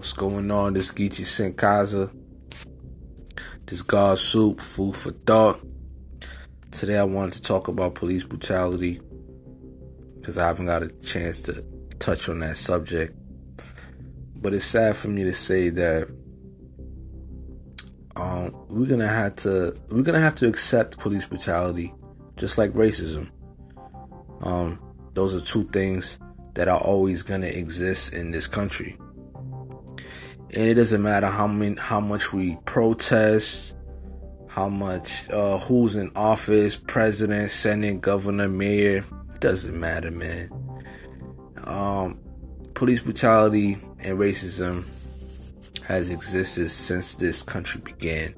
What's going on? This Geechee Senkaza. This God Soup, food for thought. Today I wanted to talk about police brutality because I haven't got a chance to touch on that subject. But it's sad for me to say that um, we're gonna have to we're gonna have to accept police brutality, just like racism. Um, those are two things that are always gonna exist in this country, and it doesn't matter how many how much we protest, how much uh, who's in office, president, senate, governor, mayor. Doesn't matter, man. Um, police brutality and racism has existed since this country began,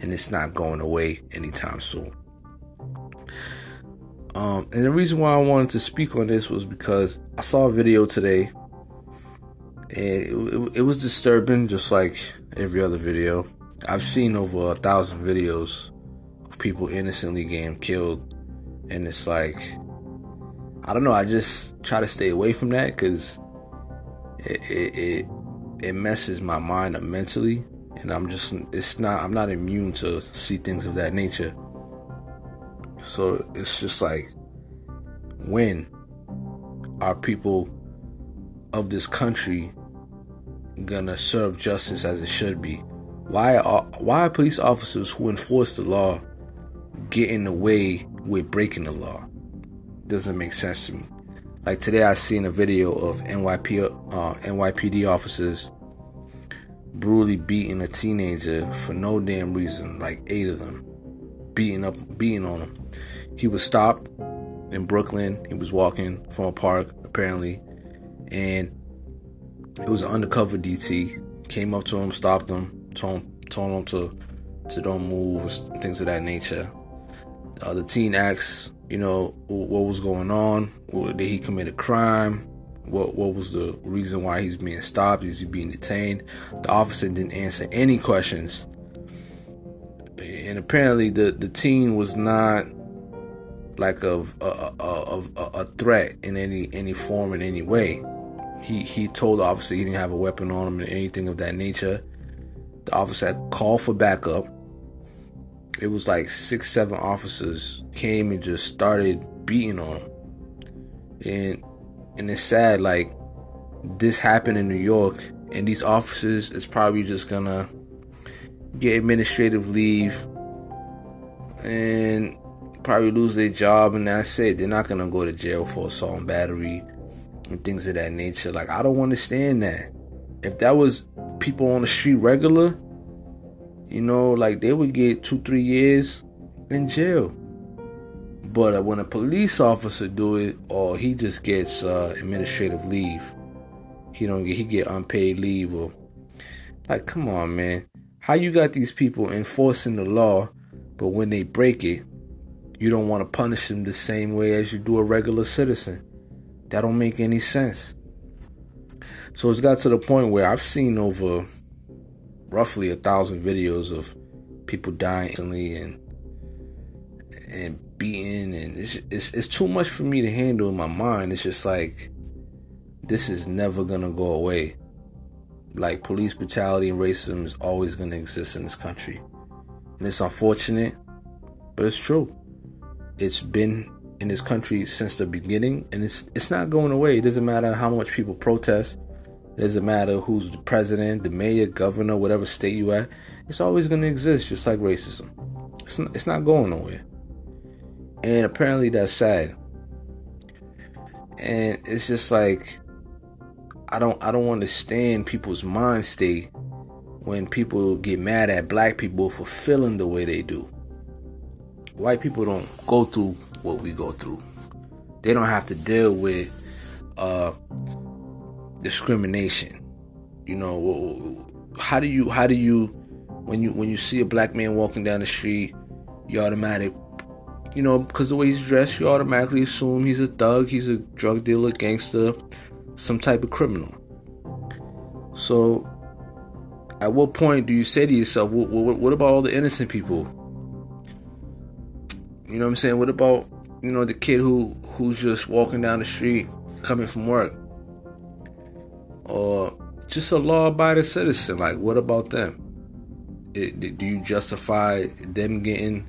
and it's not going away anytime soon. Um, and the reason why I wanted to speak on this was because I saw a video today, it, it, was disturbing, just like every other video. I've seen over a thousand videos of people innocently getting killed, and it's like I don't know. I just try to stay away from that because it, it, it it messes my mind up mentally, and I'm just it's not I'm not immune to see things of that nature. So it's just like when are people of this country gonna serve justice as it should be? Why are why are police officers who enforce the law getting away with breaking the law? doesn't make sense to me. Like today, I seen a video of NYP uh, NYPD officers brutally beating a teenager for no damn reason, like eight of them, beating up, beating on him. He was stopped in Brooklyn. He was walking from a park apparently, and it was an undercover DT. Came up to him, stopped him, told him, told him to to don't move, things of that nature. Uh, the teen asked you know, what was going on? Did he commit a crime? What what was the reason why he's being stopped? Is he being detained? The officer didn't answer any questions. And apparently the, the teen was not like of a, a, a, a threat in any any form in any way. He he told the officer he didn't have a weapon on him or anything of that nature. The officer had called for backup it was like six, seven officers came and just started beating on him. And and it's sad, like this happened in New York, and these officers is probably just gonna get administrative leave and probably lose their job, and that's it. They're not gonna go to jail for assault and battery and things of that nature. Like I don't understand that. If that was people on the street regular, you know, like they would get two, three years in jail. But when a police officer do it, or he just gets uh, administrative leave, he don't get he get unpaid leave or like, come on, man, how you got these people enforcing the law, but when they break it, you don't want to punish them the same way as you do a regular citizen? That don't make any sense. So it's got to the point where I've seen over roughly a thousand videos of people dying instantly and and beaten and it's, it's it's too much for me to handle in my mind. It's just like this is never gonna go away. Like police brutality and racism is always gonna exist in this country. And it's unfortunate, but it's true. It's been in this country since the beginning and it's it's not going away. It doesn't matter how much people protest. It doesn't matter who's the president, the mayor, governor, whatever state you at. It's always going to exist, just like racism. It's not, it's not going nowhere. And apparently that's sad. And it's just like I don't I don't understand people's mind state when people get mad at black people for feeling the way they do. White people don't go through what we go through. They don't have to deal with uh discrimination. You know, how do you how do you when you when you see a black man walking down the street, you automatic you know, because the way he's dressed, you automatically assume he's a thug, he's a drug dealer, gangster, some type of criminal. So, at what point do you say to yourself, what, what, what about all the innocent people? You know what I'm saying? What about, you know, the kid who who's just walking down the street coming from work? or just a law-abiding citizen. Like, what about them? It, do you justify them getting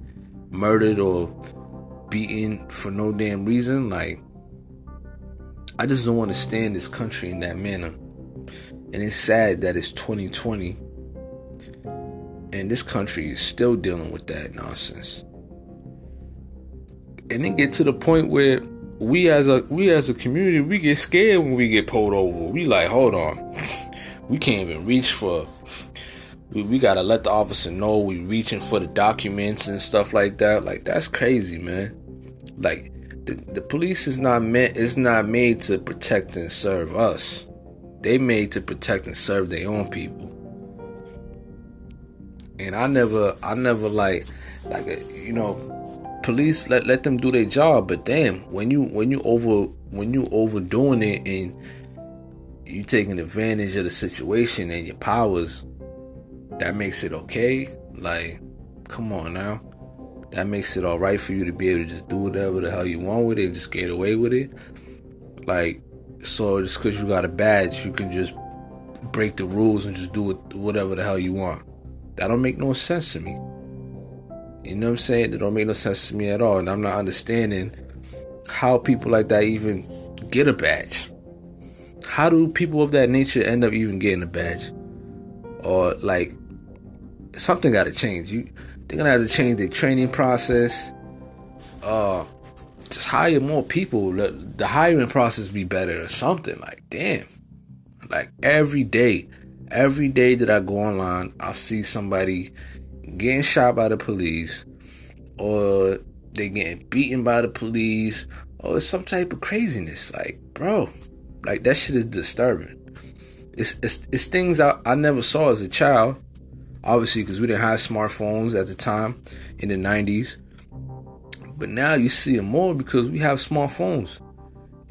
murdered or beaten for no damn reason? Like, I just don't stay this country in that manner. And it's sad that it's 2020 and this country is still dealing with that nonsense. And then get to the point where we as a we as a community we get scared when we get pulled over. We like, hold on. We can't even reach for we, we gotta let the officer know we reaching for the documents and stuff like that. Like that's crazy, man. Like the, the police is not meant is not made to protect and serve us. They made to protect and serve their own people. And I never I never like like you know police let let them do their job, but damn, when you when you over when you overdoing it and you taking advantage of the situation and your powers, that makes it okay. Like, come on now. That makes it alright for you to be able to just do whatever the hell you want with it and just get away with it. Like, so just because you got a badge, you can just break the rules and just do whatever the hell you want. That don't make no sense to me. You know what I'm saying? That don't make no sense to me at all. And I'm not understanding how people like that even get a badge. How do people of that nature end up even getting a badge? Or like something got to change. You they're gonna have to change their training process. Uh, just hire more people. Let the hiring process be better or something. Like damn, like every day, every day that I go online, I see somebody getting shot by the police, or they getting beaten by the police, or some type of craziness. Like, bro, like that shit is disturbing. It's it's, it's things I, I never saw as a child obviously because we didn't have smartphones at the time in the 90s but now you see it more because we have smartphones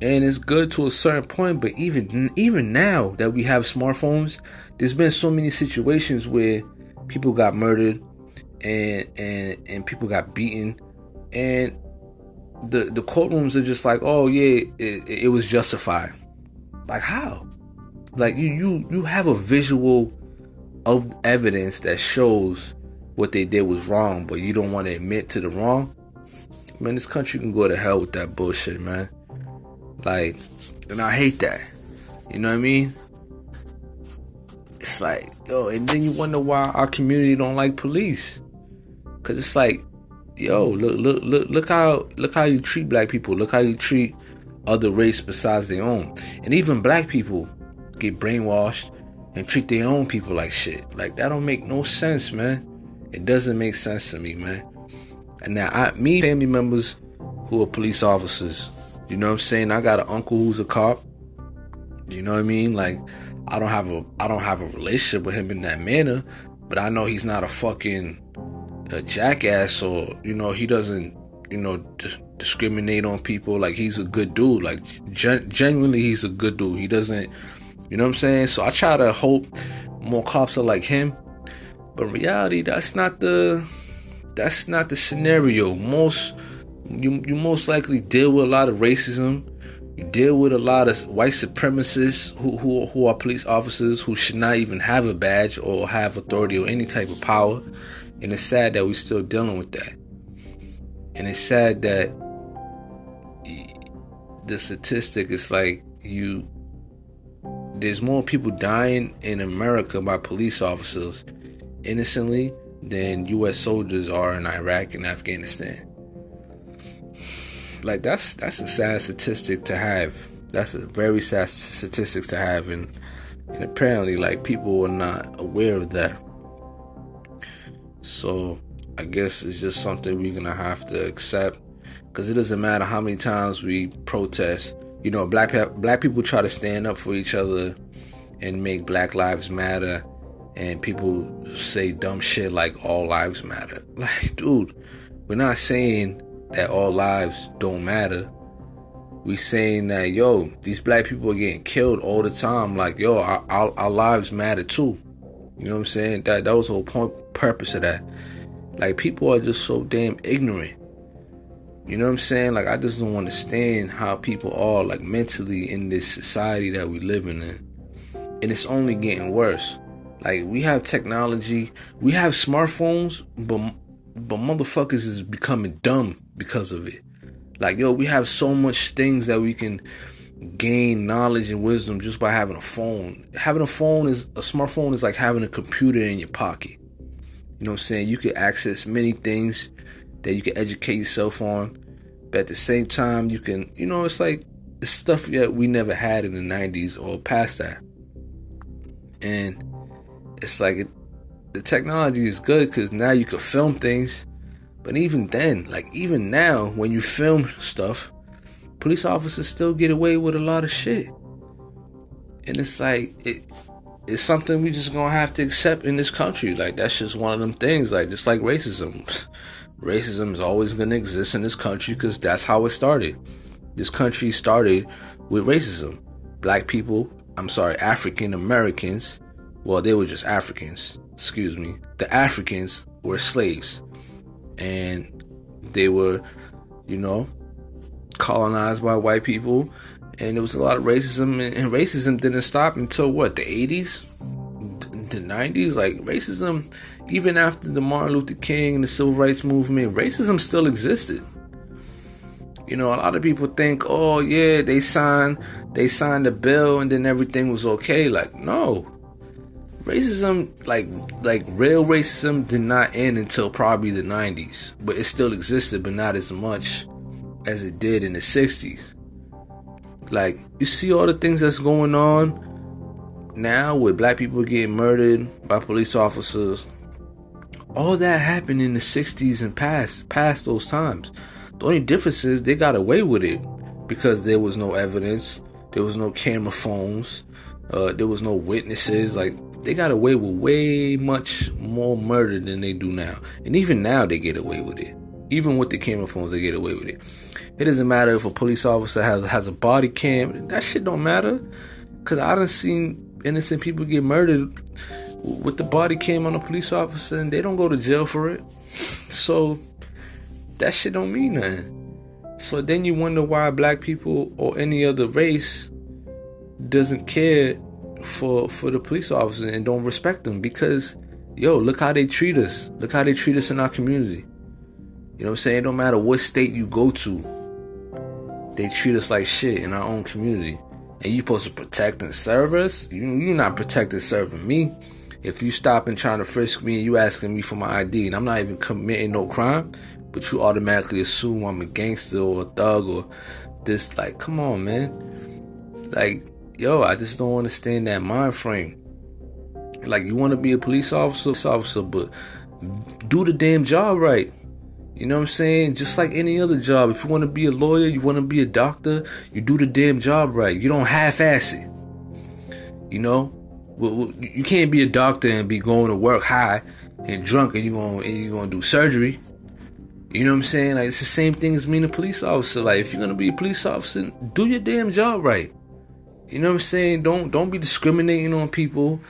and it's good to a certain point but even even now that we have smartphones there's been so many situations where people got murdered and and and people got beaten and the the courtrooms are just like oh yeah it, it was justified like how like you you you have a visual of evidence that shows what they did was wrong, but you don't want to admit to the wrong, man, this country can go to hell with that bullshit, man. Like, and I hate that. You know what I mean? It's like, yo, and then you wonder why our community don't like police. Cause it's like, yo, look, look, look, look how, look how you treat black people. Look how you treat other race besides their own. And even black people get brainwashed and treat their own people like shit. Like that don't make no sense, man. It doesn't make sense to me, man. And now I me family members who are police officers. You know what I'm saying? I got an uncle who's a cop. You know what I mean? Like I don't have a I don't have a relationship with him in that manner, but I know he's not a fucking a jackass or you know he doesn't you know d- discriminate on people. Like he's a good dude. Like gen- genuinely, he's a good dude. He doesn't you know what I'm saying? So I try to hope more cops are like him. But reality, that's not the that's not the scenario. Most you you most likely deal with a lot of racism. You deal with a lot of white supremacists who, who who are police officers who should not even have a badge or have authority or any type of power. And it's sad that we're still dealing with that. And it's sad that the statistic is like you there's more people dying in America by police officers innocently than U.S. soldiers are in Iraq and Afghanistan. Like that's that's a sad statistic to have. That's a very sad statistic to have, and and apparently, like people are not aware of that. So I guess it's just something we're gonna have to accept, because it doesn't matter how many times we protest you know, black black people try to stand up for each other and make Black Lives Matter, and people say dumb shit like all lives matter. Like, dude, we're not saying that all lives don't matter. We saying that yo, these black people are getting killed all the time. Like, yo, our, our, our lives matter too. You know what I'm saying? That that was the whole point purpose of that. Like, people are just so damn ignorant. You know what I'm saying? Like I just don't understand how people are like mentally in this society that we living in. and it's only getting worse. Like we have technology, we have smartphones, but but motherfuckers is becoming dumb because of it. Like yo, we have so much things that we can gain knowledge and wisdom just by having a phone. Having a phone is a smartphone is like having a computer in your pocket. You know what I'm saying? You can access many things that you can educate yourself on, but at the same time, you can, you know, it's like it's stuff that we never had in the 90s or past that. And it's like it, the technology is good because now you can film things. But even then, like even now, when you film stuff, police officers still get away with a lot of shit. And it's like it it's something we just gonna have to accept in this country. Like that's just one of them things. Like just like racism. racism is always gonna exist in this country because that's how it started. This country started with racism. Black people, I'm sorry, African Americans, well, they were just Africans, excuse me. The Africans were slaves. And they were, you know, colonized by white people, and there was a lot of racism, and, racism didn't stop until what the 80s, the 90s. Like racism, even after the Martin Luther King and the Civil Rights Movement, racism still existed. You know, a lot of people think, oh yeah, they signed they signed a bill and then everything was okay. Like, no. Racism, like like real racism, did not end until probably the '90s, but it still existed, but not as much as it did in the 60s. Like, you see all the things that's going on now with black people getting murdered by police officers. All that happened in the 60s and past, past those times. The only difference is they got away with it because there was no evidence, there was no camera phones, uh, there was no witnesses. Like, they got away with way much more murder than they do now. And even now, they get away with it. Even with the camera phones, they get away with it. It doesn't matter if a police officer has has a body cam. That shit don't matter. Cause I done seen innocent people get murdered with the body cam on a police officer and they don't go to jail for it. So that shit don't mean nothing. So then you wonder why black people or any other race doesn't care for for the police officer and don't respect them because yo, look how they treat us. Look how they treat us in our community. You know what I'm saying? No matter what state you go to, they treat us like shit in our own community. And you supposed to protect and serve us? You you're not protecting serving me. If you stop and trying to frisk me and you asking me for my ID and I'm not even committing no crime, but you automatically assume I'm a gangster or a thug or this like come on man. Like, yo, I just don't understand that mind frame. Like you wanna be a police officer, officer, but do the damn job right. You know what I'm saying? Just like any other job. If you want to be a lawyer, you want to be a doctor, you do the damn job right. You don't half ass it. You know? You can't be a doctor and be going to work high and drunk and you're going and you're going to do surgery. You know what I'm saying? Like it's the same thing as being a police officer. Like if you're gonna be a police officer, do your damn job right. You know what I'm saying? Don't don't be discriminating on people,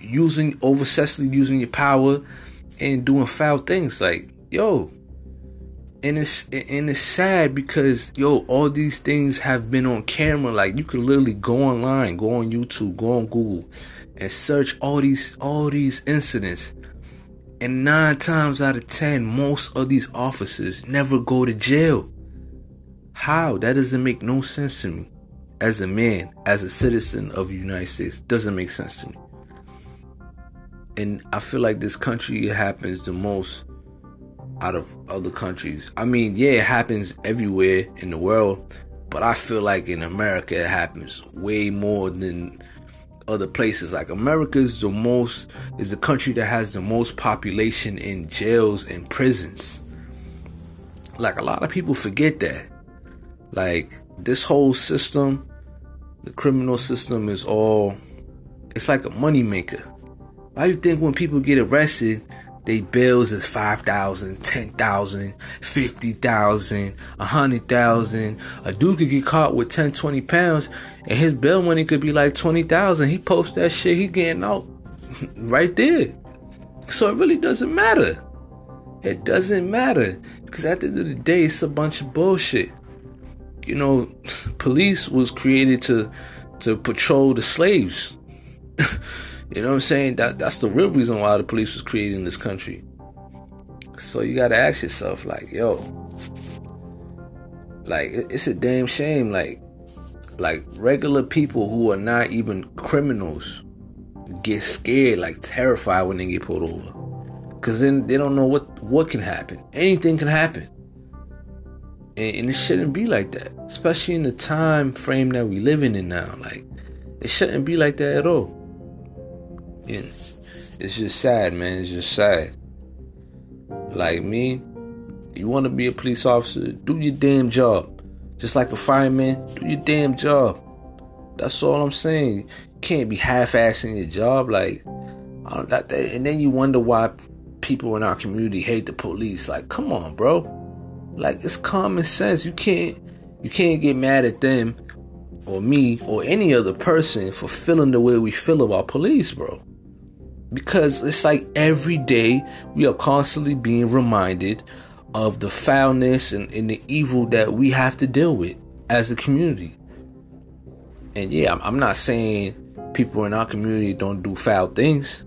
using oversessly using your power and doing foul things. Like yo, and it's and it's sad because yo, all these things have been on camera. Like you could literally go online, go on YouTube, go on Google, and search all these all these incidents. And nine times out of ten, most of these officers never go to jail. How? That doesn't make no sense to me. As a man, as a citizen of the United States, doesn't make sense to me. And I feel like this country happens the most out of other countries. I mean, yeah, it happens everywhere in the world, but I feel like in America it happens way more than other places. Like America is the most is the country that has the most population in jails and prisons. Like a lot of people forget that. Like this whole system, the criminal system is all it's like a moneymaker. Why you think when people get arrested, they bills is 5,000, 10,000, 50,000, 100,000. A dude could get caught with 10, 20 pounds and his bill money could be like 20,000. He posts that shit, he getting out right there. So it really doesn't matter. It doesn't matter because at the end of the day, it's a bunch of bullshit. You know, police was created to to patrol the slaves. you know what I'm saying? That that's the real reason why the police was created in this country. So you gotta ask yourself, like, yo, like it's a damn shame, like, like regular people who are not even criminals get scared, like terrified when they get pulled over, because then they don't know what what can happen. Anything can happen, and, and it shouldn't be like that, especially in the time frame that we living in now. Like, it shouldn't be like that at all. And it's just sad, man. It's just sad. Like me, you want to be a police officer, do your damn job. Just like a fireman, do your damn job. That's all I'm saying. You can't be half-assing your job, like, uh, that, and then you wonder why people in our community hate the police. Like, come on, bro. Like, it's common sense. You can't, you can't get mad at them or me or any other person for feeling the way we feel about police, bro because it's like every day we are constantly being reminded of the foulness and, and, the evil that we have to deal with as a community. And yeah, I'm, I'm not saying people in our community don't do foul things,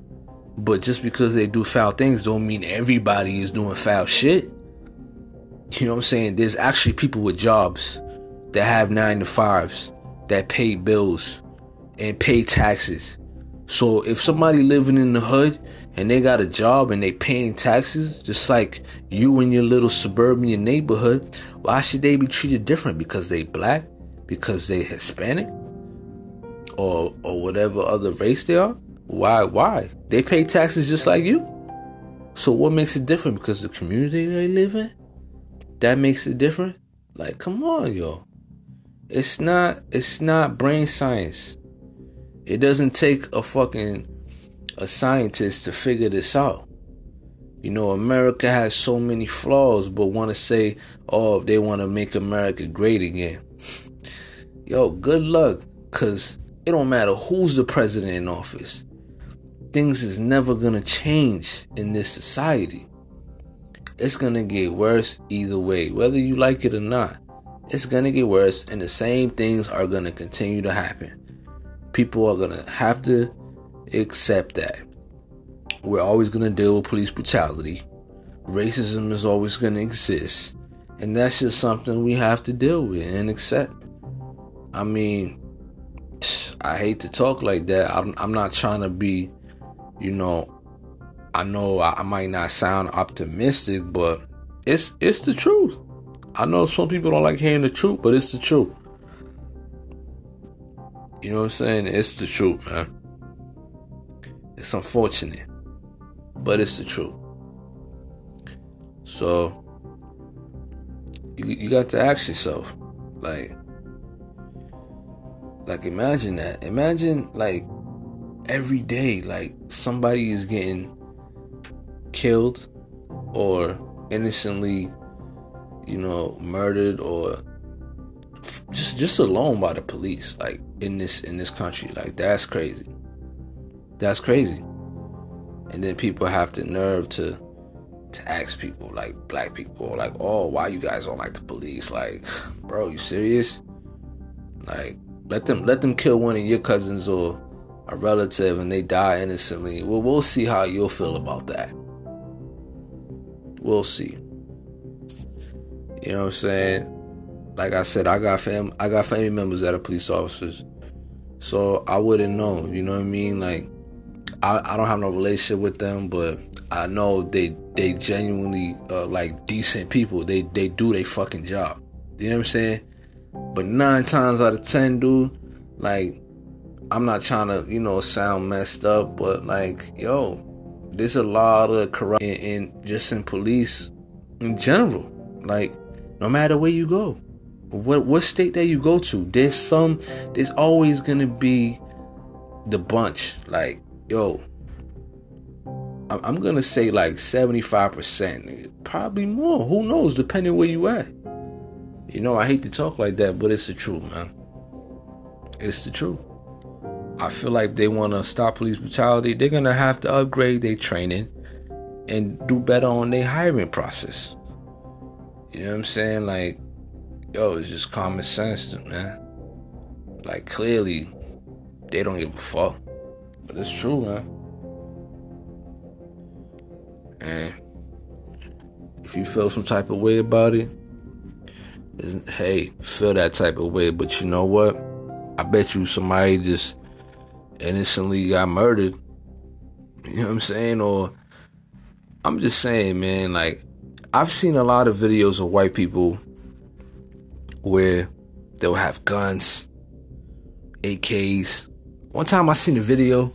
but just because they do foul things don't mean everybody is doing foul shit. You know what I'm saying? There's actually people with jobs that have nine to fives that pay bills and pay taxes so if somebody living in the hood and they got a job and they paying taxes just like you in your little suburban neighborhood, why should they be treated different? Because they black? Because they Hispanic? Or or whatever other race they are? Why why? They pay taxes just like you. So what makes it different? Because the community they live in? That makes it different? Like come on, yo. It's not it's not brain science. It doesn't take a fucking a scientist to figure this out. You know, America has so many flaws, but want to say, oh, if they want to make America great again. Yo, good luck, cause it don't matter who's the president in office. Things is never gonna change in this society. It's gonna get worse either way, whether you like it or not. It's gonna get worse, and the same things are gonna continue to happen people are gonna have to accept that. We're always gonna deal with police brutality. Racism is always gonna exist. And that's just something we have to deal with and accept. I mean, I hate to talk like that. I'm, I'm not trying to be, you know, I know I, I might not sound optimistic, but it's it's the truth. I know some people don't like hearing the truth, but it's the truth. You know what I'm saying? It's the truth, man. It's unfortunate, but it's the truth. So you you got to ask yourself, like, like imagine that. Imagine like every day, like somebody is getting killed or innocently, you know, murdered or just just alone by the police like in this in this country like that's crazy. That's crazy. And then people have the nerve to to ask people like black people like oh why you guys don't like the police? Like bro you serious? Like let them let them kill one of your cousins or a relative and they die innocently. Well we'll see how you'll feel about that. We'll see. You know what i'm saying like I said, I got fam I got family members that are police officers. So I wouldn't know, you know what I mean? Like I, I don't have no relationship with them, but I know they they genuinely uh, like decent people. They they do their fucking job. You know what I'm saying? But nine times out of ten, dude, like I'm not trying to, you know, sound messed up, but like, yo, there's a lot of corruption in, in just in police in general. Like, no matter where you go what what state that you go to, there's some there's always gonna be the bunch. Like, yo, I'm gonna say like 75%, probably more. Who knows, depending where you at. You know, I hate to talk like that, but it's the truth, man. It's the truth. I feel like they want to stop police brutality. They're gonna have to upgrade their training and do better on their hiring process. You know what I'm saying? Like, yo, it's just common sense, man. Like clearly, they don't give a fuck. But it's true, man. And if you feel some type of way about it, hey, feel that type of way. But you know what? I bet you somebody just innocently got murdered. You know what I'm saying? Or I'm just saying, man, like I've seen a lot of videos of white people where they'll have guns, AKs. One time I seen a video,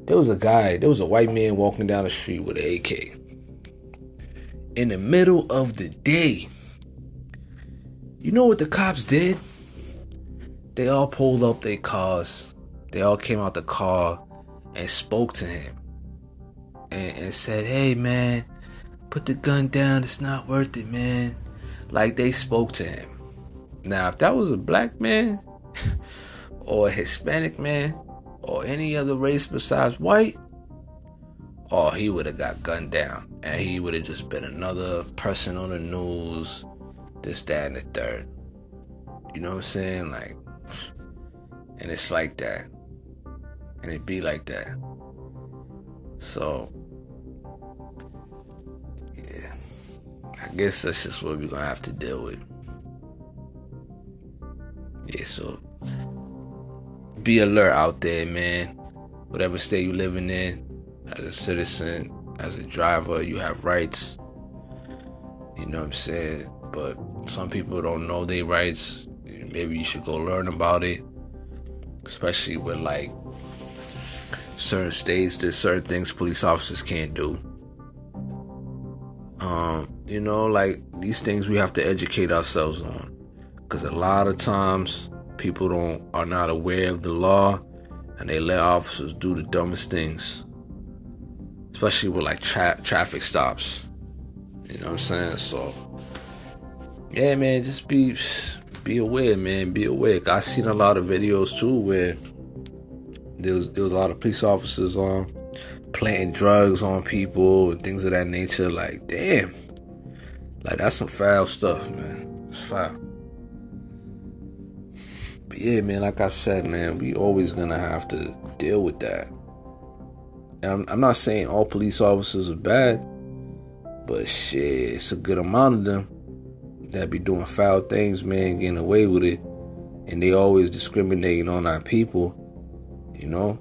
there was a guy, there was a white man walking down the street with an AK. In the middle of the day. You know what the cops did? They all pulled up their cars. They all came out the car and spoke to him. And, and said, hey man, put the gun down, it's not worth it, man. Like they spoke to him. Now, if that was a black man or a Hispanic man or any other race besides white, oh, he would have got gunned down and he would have just been another person on the news, this, that, and the third. You know what I'm saying? Like, and it's like that. And it be like that. So, yeah. I guess that's just what we're gonna have to deal with. Yeah, so be alert out there, man. Whatever state you're living in, as a citizen, as a driver, you have rights. You know what I'm saying? But some people don't know their rights. Maybe you should go learn about it. Especially with like certain states, there's certain things police officers can't do. Um, you know, like these things we have to educate ourselves on because a lot of times people don't are not aware of the law and they let officers do the dumbest things. Especially with like tra- traffic stops. You know what i'm saying? So yeah man just be be aware man. Be aware. I seen a lot of videos too where there was there was a lot of police officers on um, planting drugs on people and things of that nature. Like damn. Like that's some foul stuff man. It's foul yeah, man, like I said, man, we always gonna have to deal with that. And I'm, I'm not saying all police officers are bad, but shit, it's a good amount of them that be doing foul things, man, getting away with it, and they always discriminating on our people, you know.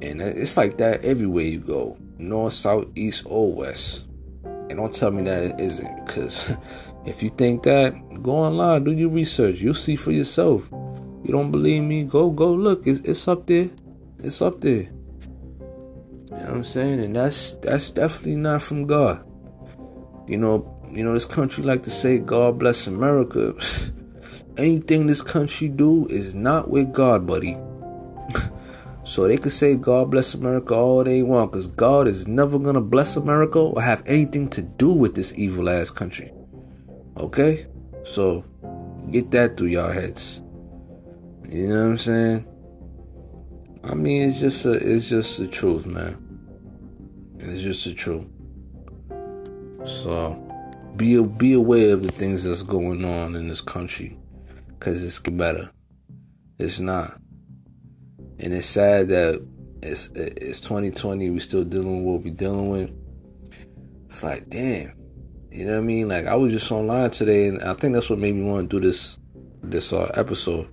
And it's like that everywhere you go, north, south, east, or west. And don't tell me that it isn't, because if you think that, go online, do your research, you'll see for yourself. You don't believe me? Go go look. It's it's up there. It's up there. You know what I'm saying? And that's that's definitely not from God. You know, you know, this country like to say God bless America. Anything this country do is not with God, buddy. so they could say God bless America all they want, because God is never gonna bless America or have anything to do with this evil ass country. Okay? So get that through y'all heads. You know what I'm saying? I mean, it's just a, it's just the truth, man. It's just the truth. So, be be aware of the things that's going on in this country, cause it's better. It's not, and it's sad that it's it's 2020. We still dealing with what we dealing with. It's like, damn, you know what I mean? Like I was just online today, and I think that's what made me want to do this this uh, episode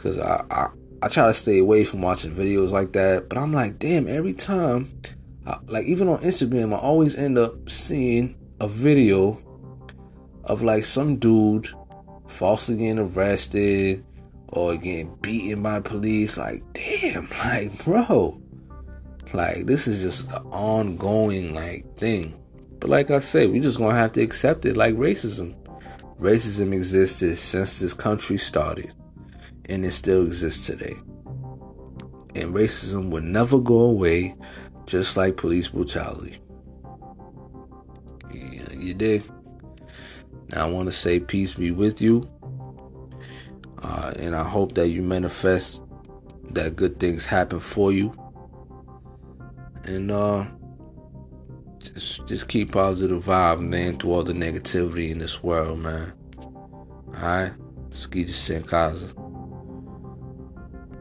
Cause I, I I try to stay away from watching videos like that, but I'm like, damn, every time, I, like even on Instagram, I always end up seeing a video of like some dude falsely getting arrested or getting beaten by police. Like, damn, like, bro, like this is just an ongoing like thing. But like I said, we just gonna have to accept it like racism. Racism existed since this country started and it still exists today. And racism will never go away, just like police brutality. Yeah, you dig? Now, I want to say peace be with you. Uh, and I hope that you manifest that good things happen for you. And uh, just just keep positive vibe, man, through all the negativity in this world, man. Alright? Ski de Kaza.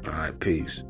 All right, peace.